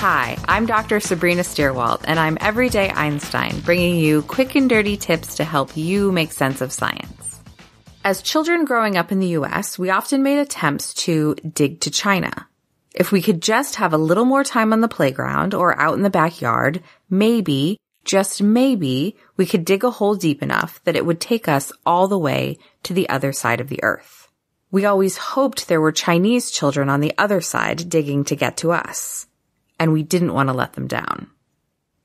Hi, I'm Dr. Sabrina Stierwalt, and I'm Everyday Einstein, bringing you quick and dirty tips to help you make sense of science. As children growing up in the US, we often made attempts to dig to China. If we could just have a little more time on the playground or out in the backyard, maybe, just maybe, we could dig a hole deep enough that it would take us all the way to the other side of the earth. We always hoped there were Chinese children on the other side digging to get to us and we didn't want to let them down.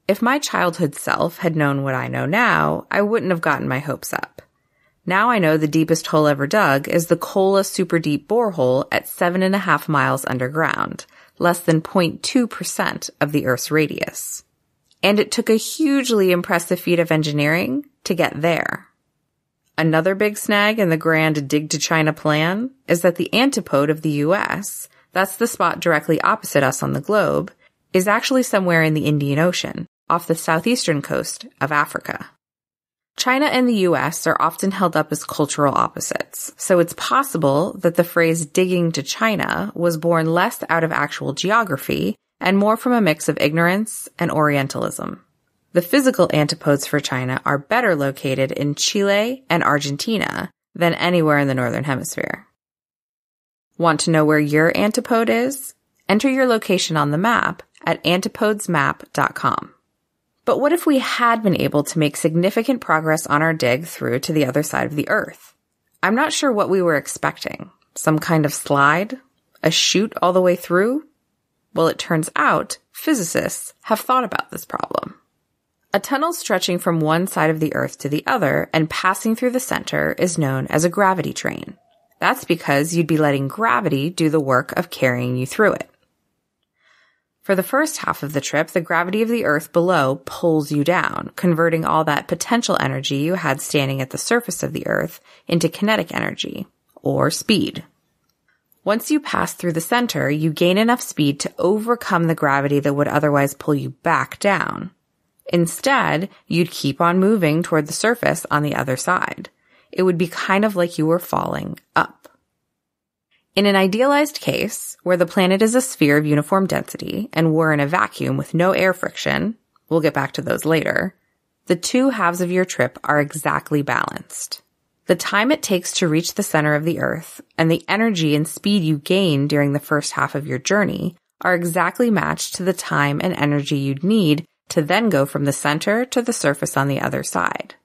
If my childhood self had known what I know now, I wouldn't have gotten my hopes up. Now I know the deepest hole ever dug is the Kola Super Deep Borehole at seven and a half miles underground, less than 0.2% of the Earth's radius. And it took a hugely impressive feat of engineering to get there. Another big snag in the grand Dig to China plan is that the antipode of the US, that's the spot directly opposite us on the globe, is actually somewhere in the Indian Ocean, off the southeastern coast of Africa. China and the US are often held up as cultural opposites, so it's possible that the phrase digging to China was born less out of actual geography and more from a mix of ignorance and Orientalism. The physical antipodes for China are better located in Chile and Argentina than anywhere in the Northern Hemisphere. Want to know where your antipode is? Enter your location on the map at antipodesmap.com. But what if we had been able to make significant progress on our dig through to the other side of the Earth? I'm not sure what we were expecting. Some kind of slide? A chute all the way through? Well, it turns out physicists have thought about this problem. A tunnel stretching from one side of the Earth to the other and passing through the center is known as a gravity train. That's because you'd be letting gravity do the work of carrying you through it. For the first half of the trip, the gravity of the earth below pulls you down, converting all that potential energy you had standing at the surface of the earth into kinetic energy, or speed. Once you pass through the center, you gain enough speed to overcome the gravity that would otherwise pull you back down. Instead, you'd keep on moving toward the surface on the other side. It would be kind of like you were falling up. In an idealized case, where the planet is a sphere of uniform density and we're in a vacuum with no air friction, we'll get back to those later, the two halves of your trip are exactly balanced. The time it takes to reach the center of the Earth and the energy and speed you gain during the first half of your journey are exactly matched to the time and energy you'd need to then go from the center to the surface on the other side.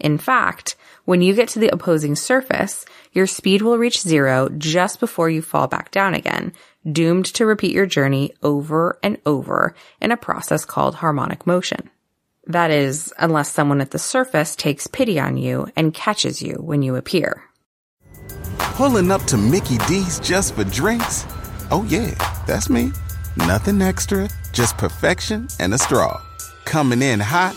In fact, when you get to the opposing surface, your speed will reach zero just before you fall back down again, doomed to repeat your journey over and over in a process called harmonic motion. That is, unless someone at the surface takes pity on you and catches you when you appear. Pulling up to Mickey D's just for drinks? Oh, yeah, that's me. Nothing extra, just perfection and a straw. Coming in hot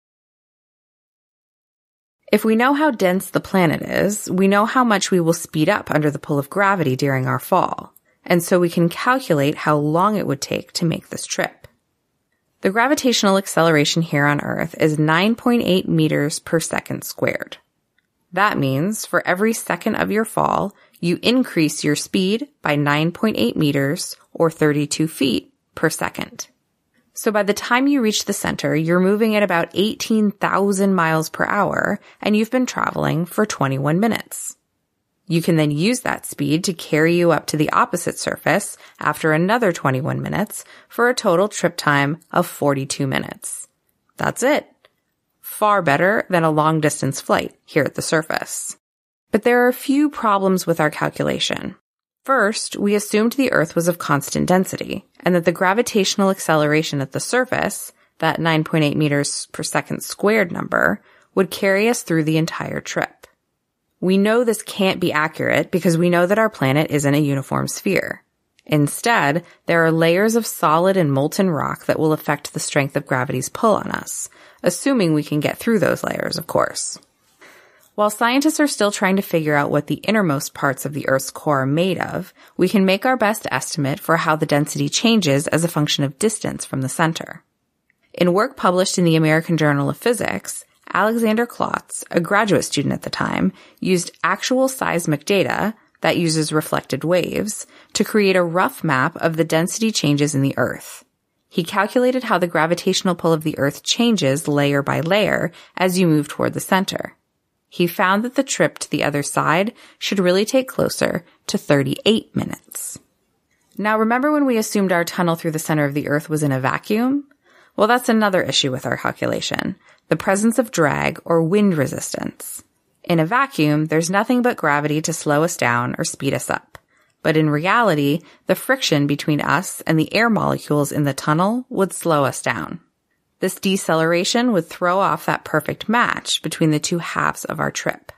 If we know how dense the planet is, we know how much we will speed up under the pull of gravity during our fall. and so we can calculate how long it would take to make this trip. The gravitational acceleration here on Earth is 9.8 meters per second squared. That means for every second of your fall, you increase your speed by 9.8 meters or 32 feet per second. So by the time you reach the center, you're moving at about 18,000 miles per hour and you've been traveling for 21 minutes. You can then use that speed to carry you up to the opposite surface after another 21 minutes for a total trip time of 42 minutes. That's it. Far better than a long distance flight here at the surface. But there are a few problems with our calculation. First, we assumed the Earth was of constant density and that the gravitational acceleration at the surface, that 9.8 meters per second squared number, would carry us through the entire trip. We know this can't be accurate because we know that our planet isn't a uniform sphere. Instead, there are layers of solid and molten rock that will affect the strength of gravity's pull on us, assuming we can get through those layers, of course. While scientists are still trying to figure out what the innermost parts of the Earth's core are made of, we can make our best estimate for how the density changes as a function of distance from the center. In work published in the American Journal of Physics, Alexander Klotz, a graduate student at the time, used actual seismic data that uses reflected waves to create a rough map of the density changes in the Earth. He calculated how the gravitational pull of the Earth changes layer by layer as you move toward the center. He found that the trip to the other side should really take closer to 38 minutes. Now remember when we assumed our tunnel through the center of the Earth was in a vacuum? Well, that's another issue with our calculation the presence of drag or wind resistance. In a vacuum, there's nothing but gravity to slow us down or speed us up. But in reality, the friction between us and the air molecules in the tunnel would slow us down. This deceleration would throw off that perfect match between the two halves of our trip.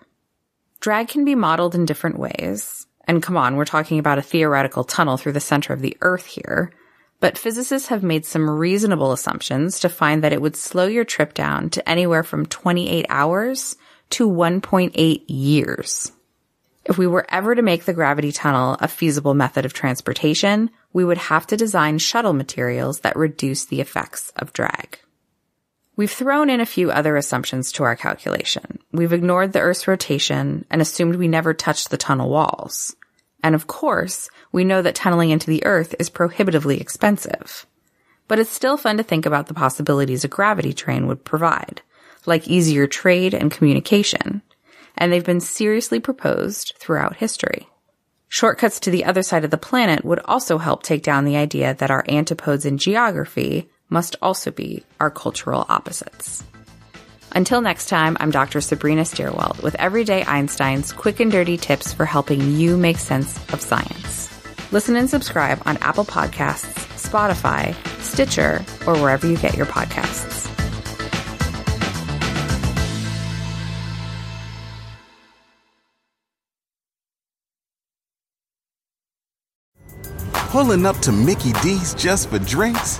Drag can be modeled in different ways. And come on, we're talking about a theoretical tunnel through the center of the Earth here but physicists have made some reasonable assumptions to find that it would slow your trip down to anywhere from 28 hours to 1.8 years. If we were ever to make the gravity tunnel a feasible method of transportation, we would have to design shuttle materials that reduce the effects of drag. We've thrown in a few other assumptions to our calculation. We've ignored the Earth's rotation and assumed we never touched the tunnel walls. And of course, we know that tunneling into the Earth is prohibitively expensive. But it's still fun to think about the possibilities a gravity train would provide, like easier trade and communication, and they've been seriously proposed throughout history. Shortcuts to the other side of the planet would also help take down the idea that our antipodes in geography must also be our cultural opposites. Until next time, I'm Dr. Sabrina Stierwalt with Everyday Einstein's quick and dirty tips for helping you make sense of science. Listen and subscribe on Apple Podcasts, Spotify, Stitcher, or wherever you get your podcasts. Pulling up to Mickey D's just for drinks?